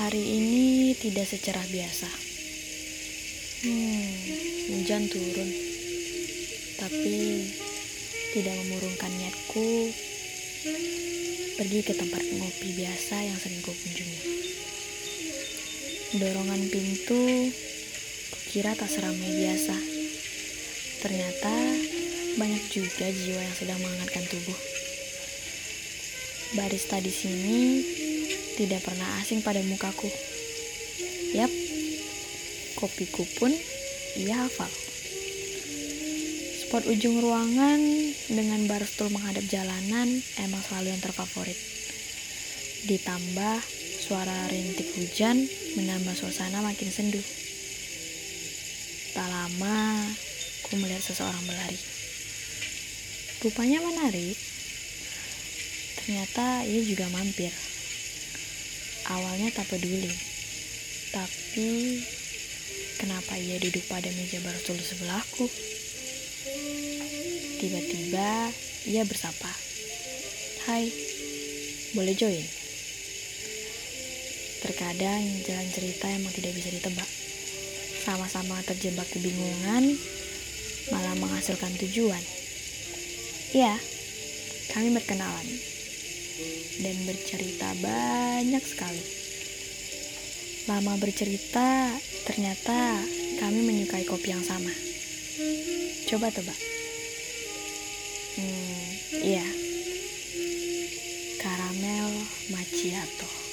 Hari ini tidak secerah biasa. Hmm, hujan turun. Tapi tidak memurungkan niatku pergi ke tempat ngopi biasa yang sering ku kunjungi. Dorongan pintu kukira tak seramai biasa. Ternyata banyak juga jiwa yang sedang menghangatkan tubuh. Barista di sini tidak pernah asing pada mukaku. Yap, kopiku pun ia hafal. Spot ujung ruangan dengan barstool menghadap jalanan emang selalu yang terfavorit. Ditambah suara rintik hujan menambah suasana makin sendu. Tak lama, ku melihat seseorang berlari. Rupanya menarik. Ternyata ia juga mampir. Awalnya tak peduli, tapi kenapa ia duduk pada meja barstool di sebelahku? Tiba-tiba ia bersapa. Hai, boleh join? Terkadang jalan cerita emang tidak bisa ditebak. Sama-sama terjebak kebingungan, malah menghasilkan tujuan. Ya, kami berkenalan dan bercerita banyak sekali. Lama bercerita, ternyata kami menyukai kopi yang sama. Coba tebak. Hmm, iya. Karamel macchiato.